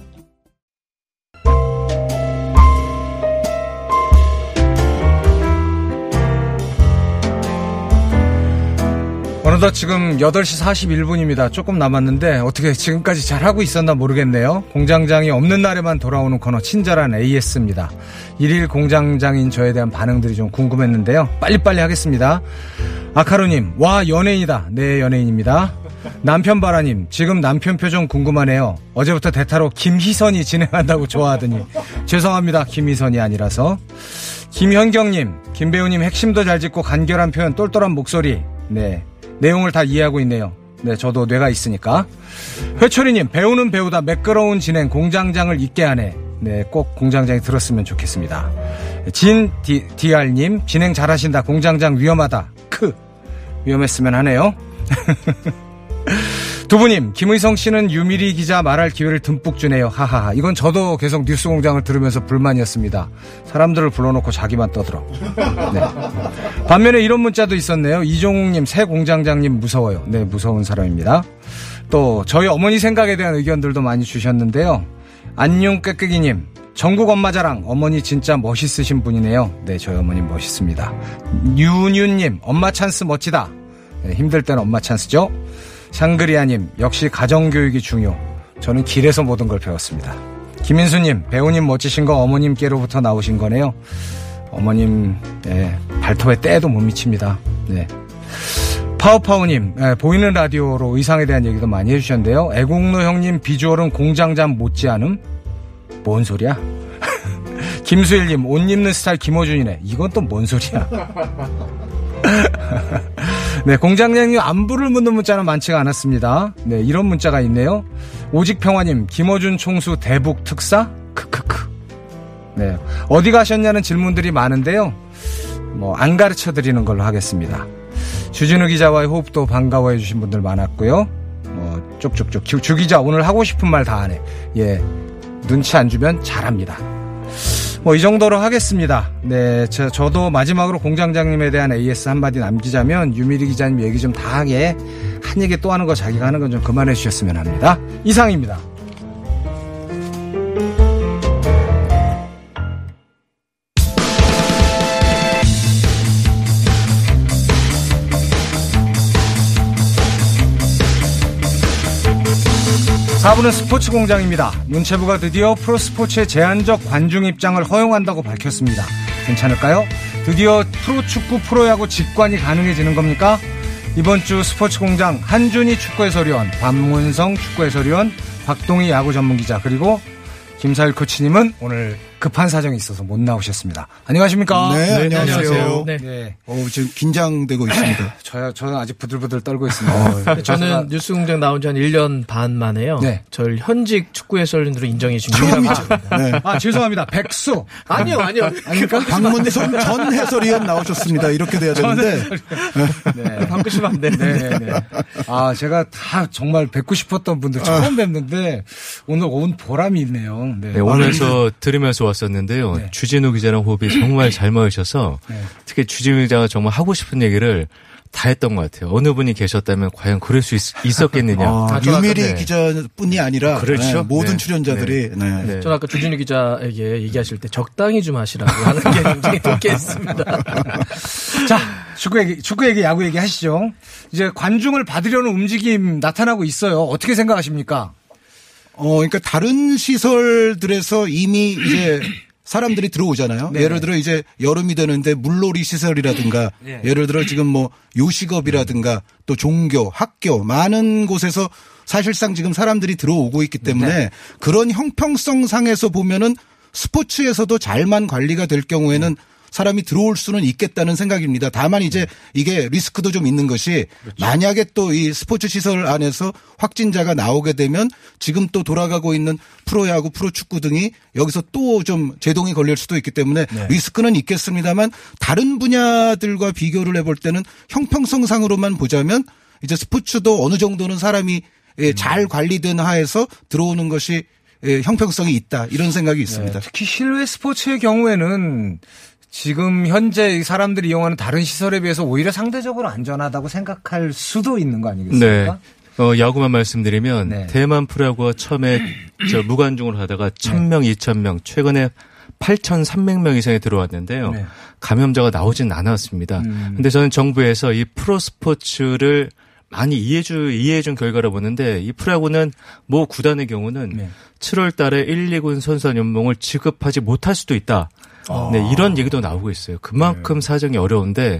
어느덧 지금 8시 41분입니다. 조금 남았는데 어떻게 지금까지 잘하고 있었나 모르겠네요. 공장장이 없는 날에만 돌아오는 코너 친절한 AS입니다. 일일 공장장인 저에 대한 반응들이 좀 궁금했는데요. 빨리빨리 하겠습니다. 아카루님, 와 연예인이다. 네 연예인입니다. 남편 바라님, 지금 남편 표정 궁금하네요. 어제부터 대타로 김희선이 진행한다고 좋아하더니 죄송합니다. 김희선이 아니라서. 김현경님, 김배우님 핵심도 잘 짚고 간결한 표현, 똘똘한 목소리. 네. 내용을 다 이해하고 있네요. 네, 저도 뇌가 있으니까. 회초리님, 배우는 배우다 매끄러운 진행, 공장장을 잊게 하네. 네, 꼭 공장장이 들었으면 좋겠습니다. 진 디, 디알님, 진행 잘하신다. 공장장 위험하다. 크. 위험했으면 하네요. 두부님, 김의성 씨는 유미리 기자 말할 기회를 듬뿍 주네요. 하하하. 이건 저도 계속 뉴스 공장을 들으면서 불만이었습니다. 사람들을 불러놓고 자기만 떠들어. 네. 반면에 이런 문자도 있었네요. 이종욱님, 새 공장장님 무서워요. 네, 무서운 사람입니다. 또, 저희 어머니 생각에 대한 의견들도 많이 주셨는데요. 안녕 꾀꾀기님, 전국 엄마 자랑, 어머니 진짜 멋있으신 분이네요. 네, 저희 어머니 멋있습니다. 윤윤님, 엄마 찬스 멋지다. 네, 힘들 때는 엄마 찬스죠. 샹그리아님, 역시 가정교육이 중요. 저는 길에서 모든 걸 배웠습니다. 김인수님, 배우님 멋지신 거 어머님께로부터 나오신 거네요. 어머님, 네, 발톱에 때도 못 미칩니다. 네. 파우파우님, 네, 보이는 라디오로 의상에 대한 얘기도 많이 해주셨는데요. 애국노 형님 비주얼은 공장장 못지않음? 뭔 소리야? 김수일님, 옷 입는 스타일 김호준이네. 이건 또 뭔 소리야? 네, 공장장님 안부를 묻는 문자는 많지가 않았습니다. 네, 이런 문자가 있네요. 오직 평화님, 김어준 총수 대북 특사? 크크크. 네, 어디 가셨냐는 질문들이 많은데요. 뭐, 안 가르쳐 드리는 걸로 하겠습니다. 주진우 기자와의 호흡도 반가워해 주신 분들 많았고요. 뭐, 쪽쪽쪽. 주, 주 기자 오늘 하고 싶은 말 다 하네. 예. 눈치 안 주면 잘합니다. 뭐 이 정도로 하겠습니다. 네, 저, 저도 마지막으로 공장장님에 대한 AS 한마디 남기자면 유미리 기자님 얘기 좀 다 하게 한 얘기 또 하는 거 자기가 하는 건 좀 그만해 주셨으면 합니다. 이상입니다. 사부는 스포츠 공장입니다. 문체부가 드디어 프로스포츠의 제한적 관중 입장을 허용한다고 밝혔습니다. 괜찮을까요? 드디어 프로축구, 프로야구 직관이 가능해지는 겁니까? 이번 주 스포츠 공장 한준희 축구 해설위원, 박문성 축구 해설위원, 박동희 야구 전문 기자, 그리고 김사일 코치님은 오늘 급한 사정이 있어서 못 나오셨습니다. 안녕하십니까? 네, 네 안녕하세요. 네. 네. 어, 지금 긴장되고 있습니다. 저요, 저는 아직 부들부들 떨고 있습니다. 어, 저는 뉴스공장 나온 지 한 1년 반 만에요. 네. 절 현직 축구 해설인으로 인정해 주신 처음이죠. 네. 아, 죄송합니다. 백수. 아니요, 아니요. 아닙니까? 박문성 전 해설위원 나오셨습니다. 이렇게 돼야 되는데. 네. 바꾸시면 안 되는데. 네, 네. 아, 제가 다 정말 뵙고 싶었던 분들 처음 뵙는데 오늘 온 보람이 있네요. 네. 오면서 들으면서 왔었는데요. 네. 주진우 기자랑 호흡이 정말 잘 맞으셔서 네. 특히 주진우 기자가 정말 하고 싶은 얘기를 다 했던 것 같아요. 어느 분이 계셨다면 과연 그럴 수 있, 었겠느냐 아, 유미리 네. 기자뿐이 아니라 그렇죠. 네, 모든 네. 출연자들이. 네. 네. 저는 아까 주진우 기자에게 얘기하실 때 적당히 좀 하시라고 하는 게 굉장히 독했습니다. 자, 축구 얘기, 축구 얘기, 야구 얘기 하시죠. 이제 관중을 받으려는 움직임 나타나고 있어요. 어떻게 생각하십니까? 어, 그러니까 다른 시설들에서 이미 이제 사람들이 들어오잖아요. 네네. 예를 들어 이제 여름이 되는데 물놀이 시설이라든가 네. 예를 들어 지금 뭐 요식업이라든가 또 종교, 학교 많은 곳에서 사실상 지금 사람들이 들어오고 있기 때문에 네. 그런 형평성 상에서 보면은 스포츠에서도 잘만 관리가 될 경우에는 네. 사람이 들어올 수는 있겠다는 생각입니다. 다만 이제 이게 리스크도 좀 있는 것이 그렇죠. 만약에 또 이 스포츠 시설 안에서 확진자가 나오게 되면 지금 또 돌아가고 있는 프로야구, 프로축구 등이 여기서 또 좀 제동이 걸릴 수도 있기 때문에 네. 리스크는 있겠습니다만 다른 분야들과 비교를 해볼 때는 형평성상으로만 보자면 이제 스포츠도 어느 정도는 사람이 음. 잘 관리된 하에서 들어오는 것이 형평성이 있다 이런 생각이 있습니다. 네, 특히 실외 스포츠의 경우에는 지금 현재 사람들이 이용하는 다른 시설에 비해서 오히려 상대적으로 안전하다고 생각할 수도 있는 거 아니겠습니까? 네. 어, 야구만 말씀드리면 네. 대만 프로야구가 처음에 저 무관중으로 하다가 1000명, 네. 2000명 최근에 8,300명 이상이 들어왔는데요. 네. 감염자가 나오진 않았습니다. 음. 근데 저는 정부에서 이 프로 스포츠를 많이 이해주, 이해해준 결과를 보는데 이 프로야구는 모 구단의 경우는 7월 달에 1, 2군 선수단 연봉을 지급하지 못할 수도 있다. 아. 네, 이런 얘기도 나오고 있어요. 그만큼 네. 사정이 어려운데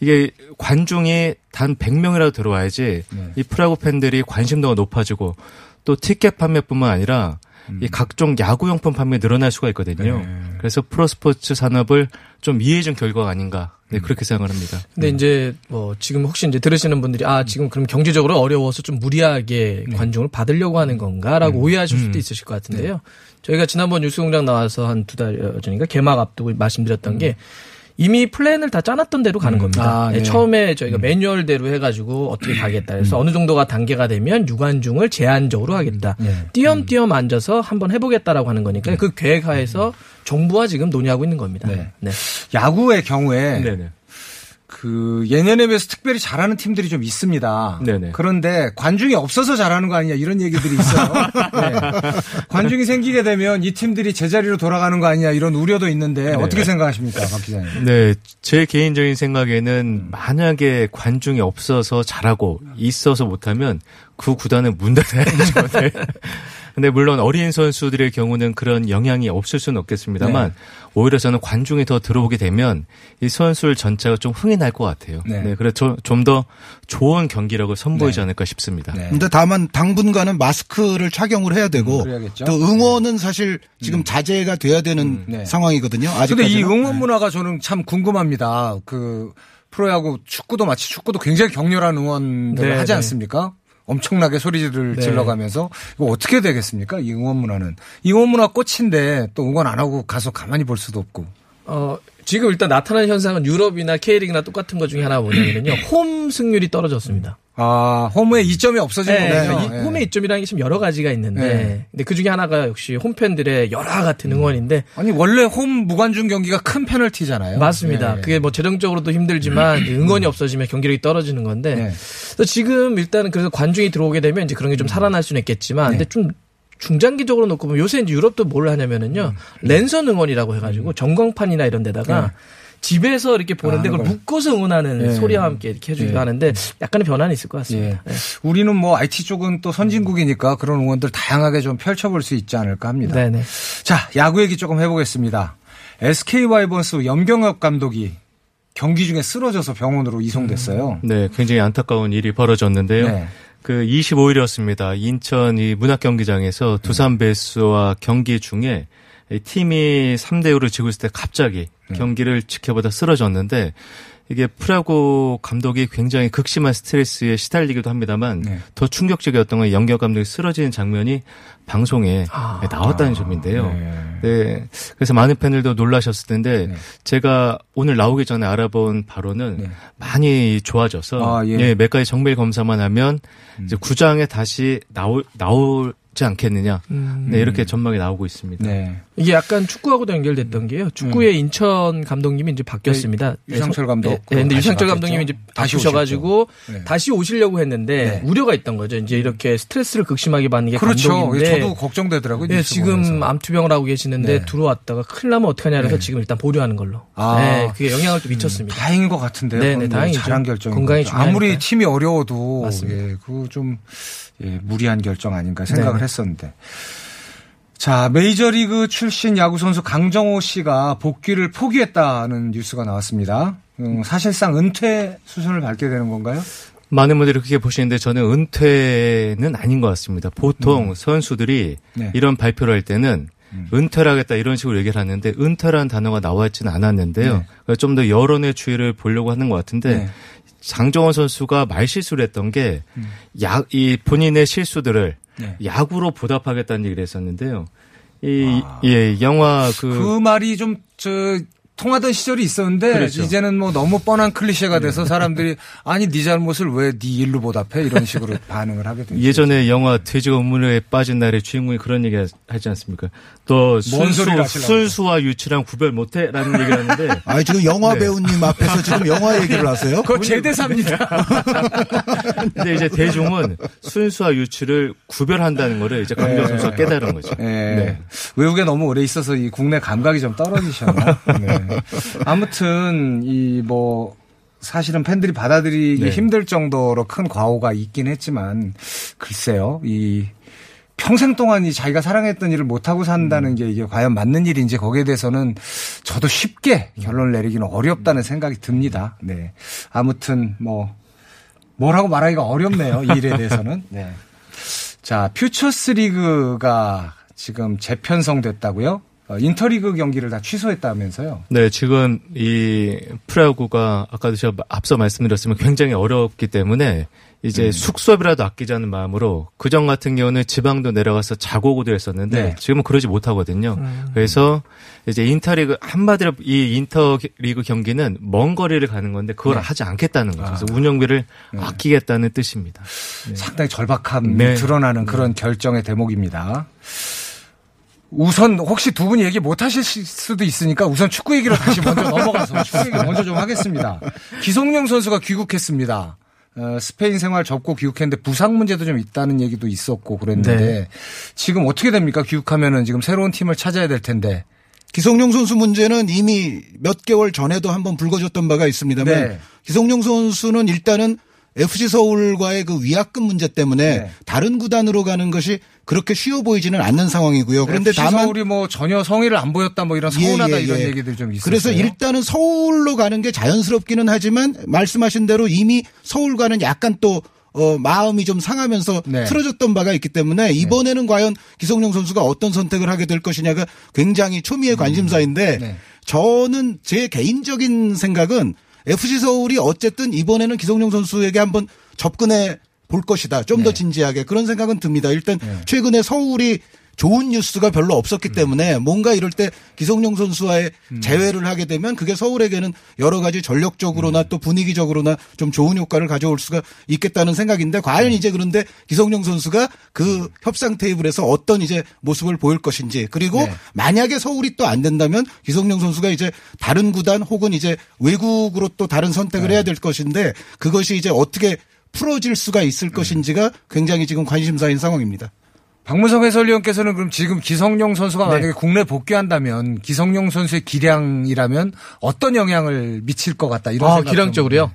이게 관중이 단 100명이라도 들어와야지 네. 이 프로야구 팬들이 관심도가 높아지고 또 티켓 판매뿐만 아니라 이 각종 야구용품 판매 늘어날 수가 있거든요. 네. 그래서 프로스포츠 산업을 좀 이해해준 결과가 아닌가. 네, 그렇게 생각을 합니다. 근데 이제 뭐 지금 혹시 이제 들으시는 분들이 아 지금 그럼 경제적으로 어려워서 좀 무리하게 관중을 받으려고 하는 건가라고 오해하실 수도 있으실 것 같은데요. 저희가 지난번 뉴스공장 나와서 한 두 달 전인가 개막 앞두고 말씀드렸던 게 이미 플랜을 다 짜놨던 대로 가는 겁니다. 아, 네, 네. 처음에 저희가 매뉴얼대로 해가지고 어떻게 가겠다. 그래서 어느 정도가 단계가 되면 유관중을 제한적으로 하겠다. 띄엄띄엄 앉아서 한번 해보겠다라고 하는 거니까 그 계획하에서 정부와 지금 논의하고 있는 겁니다. 네. 야구의 경우에 네네. 그 예년에 비해서 특별히 잘하는 팀들이 좀 있습니다. 네네. 그런데 관중이 없어서 잘하는 거 아니냐 이런 얘기들이 있어요. 네. 관중이 생기게 되면 이 팀들이 제자리로 돌아가는 거 아니냐 이런 우려도 있는데 어떻게 생각하십니까, 박 기자님? 네, 제 개인적인 생각에는 만약에 관중이 없어서 잘하고 있어서 못하면 그 구단은 문 닫아야죠. 네. 근데 물론 어린 선수들의 경우는 그런 영향이 없을 수는 없겠습니다만 네. 오히려 저는 관중이 더 들어오게 되면 이 선수들 전체가 좀 흥이 날 것 같아요. 네. 네. 그래서 좀 더 좋은 경기력을 선보이지 않을까 싶습니다. 근데 다만 당분간은 마스크를 착용을 해야 되고 그래야겠죠. 또 응원은 사실 지금 자제가 돼야 되는 네. 상황이거든요. 근데 아직까지는. 이 응원 문화가 저는 참 궁금합니다. 그 프로야구 축구도 마치 축구도 굉장히 격렬한 응원들을 네, 하지 네. 않습니까? 엄청나게 소리를 네. 질러가면서 이거 어떻게 되겠습니까? 이 응원 문화는 이 응원 문화 꽃인데 또 응원 안 하고 가서 가만히 볼 수도 없고. 어, 지금 일단 나타나는 현상은 유럽이나 K리그나 똑같은 것 중에 하나가 뭐냐면요. 홈 승률이 떨어졌습니다. 아 홈에 이점이 없어진 네, 이 네. 홈의 이점이라는 게 지금 여러 가지가 있는데, 네. 근데 그 중에 하나가 역시 홈팬들의 열화 같은 응원인데, 아니 원래 홈 무관중 경기가 큰 페널티잖아요. 맞습니다. 네. 그게 뭐 재정적으로도 힘들지만 응원이 없어지면 경기력이 떨어지는 건데, 네. 지금 일단은 그래서 관중이 들어오게 되면 이제 그런 게 좀 살아날 수는 있겠지만, 네. 근데 좀 중장기적으로 놓고 보면 요새 이제 유럽도 뭘 하냐면은요, 랜선 응원이라고 해가지고 전광판이나 이런 데다가 네. 집에서 이렇게 보는데 아, 그걸 그걸. 묶어서 응원하는 네. 소리와 함께 이렇게 해주기도 네. 하는데 약간의 변화는 있을 것 같습니다. 예. 우리는 뭐 IT 쪽은 또 선진국이니까 그런 응원들 다양하게 좀 펼쳐볼 수 있지 않을까 합니다. 네네. 자, 야구 얘기 조금 해보겠습니다. SK 와이번스 염경엽 감독이 경기 중에 쓰러져서 병원으로 이송됐어요. 네, 굉장히 안타까운 일이 벌어졌는데요. 네. 그 25일이었습니다. 인천 이 문학경기장에서 두산 베이스와 경기 중에 이 팀이 3대 0로 지고 있을 때 갑자기 네. 경기를 지켜보다 쓰러졌는데 이게 프라고 감독이 굉장히 극심한 스트레스에 시달리기도 합니다만 네. 더 충격적이었던 건 연경 감독이 쓰러지는 장면이 방송에 아. 나왔다는 점인데요. 네. 그래서 많은 팬들도 놀라셨을 텐데 네. 제가 오늘 나오기 전에 알아본 바로는 많이 좋아져서 아, 예. 예, 몇 가지 정밀 검사만 하면 이제 구장에 다시 나올 나오 지 않겠느냐. 음. 네, 이렇게 전망이 나오고 있습니다. 네. 이게 약간 축구하고도 연결됐던 게요. 축구의 인천 감독님이 이제 바뀌었습니다. 네, 유상철 감독. 네, 네, 근데 유상철. 감독님이 이제 다시 오셨죠. 네. 다시 오시려고 했는데 네. 우려가 있던 거죠. 이제 이렇게 스트레스를 극심하게 받는 게 그렇죠. 감독인데. 저도 걱정되더라고요. 예, 뉴스 지금. 암투병을 하고 계시는데 네. 들어왔다가 큰일 나면 어떡하냐 네. 지금 일단 보류하는 걸로. 아. 네, 그게 영향을 좀 미쳤습니다. 다행인 것 같은데요. 네, 네, 뭐 다행이죠. 잘한 결정. 건강이 중요하니까요. 아무리 팀이 어려워도 맞습니다. 예, 그거 좀 예, 무리한 결정 아닌가 생각을 네. 했었는데. 자, 메이저리그 출신 야구 선수 강정호 씨가 복귀를 포기했다는 뉴스가 나왔습니다. 음, 사실상 은퇴 수순을 밟게 되는 건가요? 많은 분들이 그렇게 보시는데 저는 은퇴는 아닌 것 같습니다. 보통 선수들이 음. 네. 이런 발표를 할 때는 음. 은퇴를 하겠다 이런 식으로 얘기를 하는데 은퇴라는 단어가 나와 있지는 않았는데요. 네. 그러니까 좀 더 여론의 추이를 보려고 하는 것 같은데 네. 장정원 선수가 말실수를 했던 게 음. 야, 이 본인의 실수들을 네. 야구로 보답하겠다는 얘기를 했었는데요. 이, 예, 영화 그, 그 말이 좀, 저, 통하던 시절이 있었는데 그렇죠. 이제는 뭐 너무 뻔한 클리셰가 돼서 사람들이 아니 네 잘못을 왜 네 일로 보답해 이런 식으로 반응을 하게 됩니다. 예전에 영화 돼지가 우물에 빠진 날의 주인공이 그런 얘기 하지 않습니까? 또뭔 순수, 순수와 유치랑 구별 못해라는 얘기를 하는데 아 지금 영화 네. 배우님 앞에서 지금 영화 얘기를 하세요? 그거 제 대사입니다. 근데 이제 대중은 순수와 유치를 구별한다는 거를 이제 강경 선수가 깨달은 거죠. 예. 네. 외국에 너무 오래 있어서 이 국내 감각이 좀 떨어지셨나. 네. 아무튼 이뭐 사실은 팬들이 받아들이기 네. 힘들 정도로 큰 과오가 있긴 했지만 글쎄요 이 평생 동안 이 자기가 사랑했던 일을 못하고 산다는 게 이게 과연 맞는 일인지 거기에 대해서는 저도 쉽게 결론을 내리기는 어렵다는 생각이 듭니다. 네. 아무튼 뭐 뭐라고 말하기가 어렵네요. 이 일에 대해서는. 네. 자, 퓨처스 리그가 지금 재편성됐다고요? 어, 인터리그 경기를 다 취소했다면서요? 네, 지금 이 프로야구가 아까도 제가 앞서 말씀드렸지만 굉장히 어렵기 때문에 이제 음. 숙소비라도 아끼자는 마음으로 그전 같은 경우는 지방도 내려가서 자고 오고도 했었는데 네. 지금은 그러지 못하거든요. 음. 그래서 이제 인터리그 한마디로 이 인터리그 경기는 먼 거리를 가는 건데 그걸 네. 하지 않겠다는 거죠. 그래서 운영비를 아끼겠다는 뜻입니다. 상당히 절박함이 네. 드러나는 그런 결정의 대목입니다. 우선 혹시 두 분이 얘기 못 하실 수도 있으니까 우선 축구 얘기로 다시 먼저 넘어가서 축구 얘기 먼저 좀 하겠습니다. 기성용 선수가 귀국했습니다. 어, 스페인 생활 접고 귀국했는데 부상 문제도 좀 있다는 얘기도 있었고 그랬는데 네. 지금 어떻게 됩니까? 귀국하면은 지금 새로운 팀을 찾아야 될 텐데. 기성용 선수 문제는 이미 몇 개월 전에도 한번 불거졌던 바가 있습니다만 네. 기성용 선수는 일단은 FC 서울과의 그 위약금 문제 때문에 네. 다른 구단으로 가는 것이 그렇게 쉬워 보이지는 않는 상황이고요. 그런데 FC 다만 서울이 뭐 전혀 성의를 안 보였다 뭐 이런 서운하다 예, 예, 이런 예. 얘기들 좀 있었어요. 그래서 일단은 서울로 가는 게 자연스럽기는 하지만 말씀하신 대로 이미 서울과는 약간 또 어, 마음이 좀 상하면서 네. 틀어졌던 바가 있기 때문에 이번에는 과연 기성용 선수가 어떤 선택을 하게 될 것이냐가 굉장히 초미의 관심사인데 네. 저는 제 개인적인 생각은 FC 서울이 어쨌든 이번에는 기성용 선수에게 한번 접근해 볼 것이다. 좀더 진지하게 그런 생각은 듭니다. 일단 최근에 서울이 좋은 뉴스가 별로 없었기 때문에 뭔가 이럴 때 기성용 선수와의 재회를 하게 되면 그게 서울에게는 여러 가지 전력적으로나 또 분위기적으로나 좀 좋은 효과를 가져올 수가 있겠다는 생각인데 과연 이제 그런데 기성용 선수가 그 협상 테이블에서 어떤 이제 모습을 보일 것인지 그리고 네. 만약에 서울이 또 안 된다면 기성용 선수가 이제 다른 구단 혹은 이제 외국으로 또 다른 선택을 해야 될 것인데 그것이 이제 어떻게 풀어질 수가 있을 것인지가 굉장히 지금 관심사인 상황입니다. 박무성 해설위원께서는 그럼 지금 기성용 선수가 네. 만약에 국내 복귀한다면 기성용 선수의 기량이라면 어떤 영향을 미칠 것 같다 이런 아, 기량적으로요?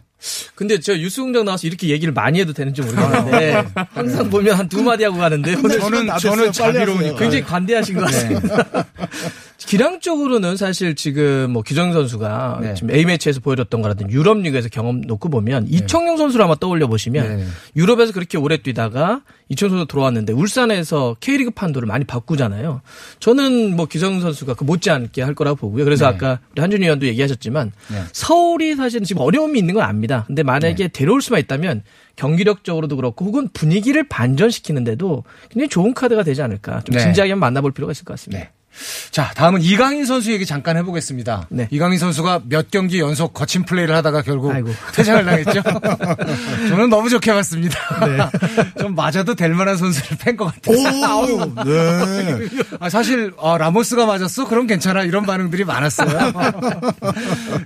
근데 저 유수공장 나와서 이렇게 얘기를 많이 해도 되는지 모르겠는데 항상 보면 한 두 마디 하고 가는데 오늘 저는 저는 자비로우니까 굉장히 관대하신 것 같습니다. 기량적으로는 사실 지금 뭐 기정 선수가 네. 지금 A 매치에서 보여줬던 거라든지 유럽 리그에서 경험 놓고 보면 이청용 선수를 한번 떠올려 보시면 네. 유럽에서 그렇게 오래 뛰다가 이청용 선수 들어왔는데 울산에서 K리그 판도를 많이 바꾸잖아요. 저는 뭐 기성 선수가 그 못지않게 할 거라고 보고요. 그래서 네. 아까 우리 한준희 의원도 얘기하셨지만 네. 서울이 사실은 지금 어려움이 있는 건 압니다. 근데 만약에 데려올 수만 있다면 경기력적으로도 그렇고 혹은 분위기를 반전시키는데도 굉장히 좋은 카드가 되지 않을까. 좀 네. 진지하게 한번 만나볼 필요가 있을 것 같습니다. 자, 다음은 이강인 선수 얘기 잠깐 해보겠습니다. 이강인 선수가 몇 경기 연속 거친 플레이를 하다가 결국 퇴장을 당했죠. 저는 너무 좋게 봤습니다. 좀 맞아도 될 만한 선수를 팬 것 같아요. 네. 아, 사실 아, 라모스가 맞았어? 그럼 괜찮아. 이런 반응들이 많았어요.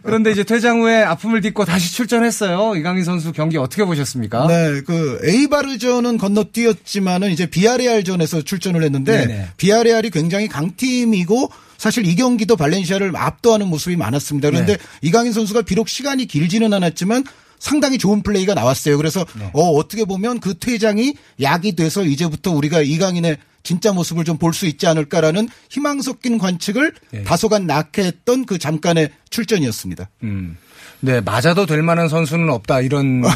그런데 이제 퇴장 후에 아픔을 딛고 다시 출전했어요. 이강인 선수 경기 어떻게 보셨습니까? 네, 그 에이바르전은 건너뛰었지만은 이제 비아레알전에서 출전을 했는데. 비아레알이 굉장히 강팀 이고 사실 이 경기도 발렌시아를 압도하는 모습이 많았습니다. 그런데 네. 이강인 선수가 비록 시간이 길지는 않았지만 상당히 좋은 플레이가 나왔어요. 그래서 네. 어, 어떻게 보면 그 퇴장이 약이 돼서 이제부터 우리가 이강인의 진짜 모습을 좀 볼 수 있지 않을까라는 희망 섞인 관측을 네. 다소간 낳게 했던 그 잠깐의 출전이었습니다. 음. 네, 맞아도 될 만한 선수는 없다. 이런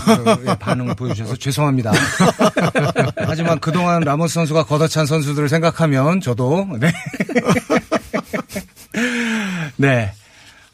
그 반응을 보여주셔서 죄송합니다. 하지만 그동안 라모스 선수가 걷어찬 선수들을 생각하면 저도, 네. 네.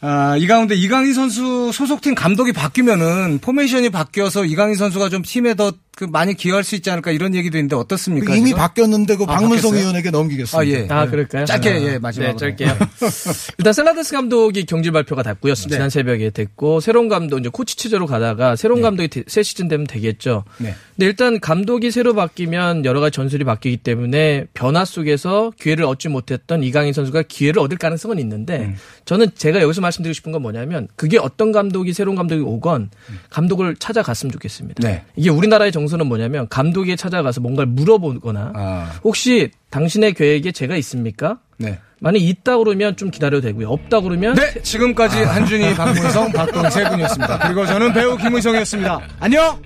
아, 이 가운데 이강인 선수 소속팀 감독이 바뀌면은 포메이션이 바뀌어서 이강인 선수가 좀 팀에 더 그 많이 기여할 수 있지 않을까 이런 얘기도 있는데 어떻습니까? 이미 지금? 바뀌었는데 그 아, 박문성? 위원에게 넘기겠습니다. 아, 예. 아, 그럴까요? 짧게, 아, 예, 마지막으로. 네, 짧게요. 일단 셀라데스 감독이 경질 발표가 났고요. 네. 지난 새벽에 됐고 새로운 감독 이제 코치 체제로 가다가 새로운 감독이 되- 새 시즌 되면 되겠죠. 네. 근데 일단 감독이 새로 바뀌면 여러 가지 전술이 바뀌기 때문에 변화 속에서 기회를 얻지 못했던 이강인 선수가 기회를 얻을 가능성은 있는데 음. 저는 제가 여기서 말씀드리고 싶은 건 뭐냐면 그게 어떤 감독이 새로운 감독이 오건 감독을 찾아갔으면 좋겠습니다. 네. 이게 우리나라의 정 서는 뭐냐면 감독이 찾아가서 뭔가를 물어보거나 아. 혹시 당신의 계획에 제가 있습니까? 네. 만약 있다 그러면 좀 기다려도 되고요. 없다 그러면 네, 지금까지 한준희, 박문성, 박동 세 분이었습니다. 그리고 저는 배우 김은성이었습니다. 안녕!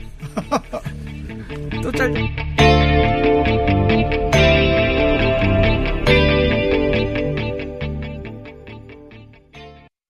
또 짧.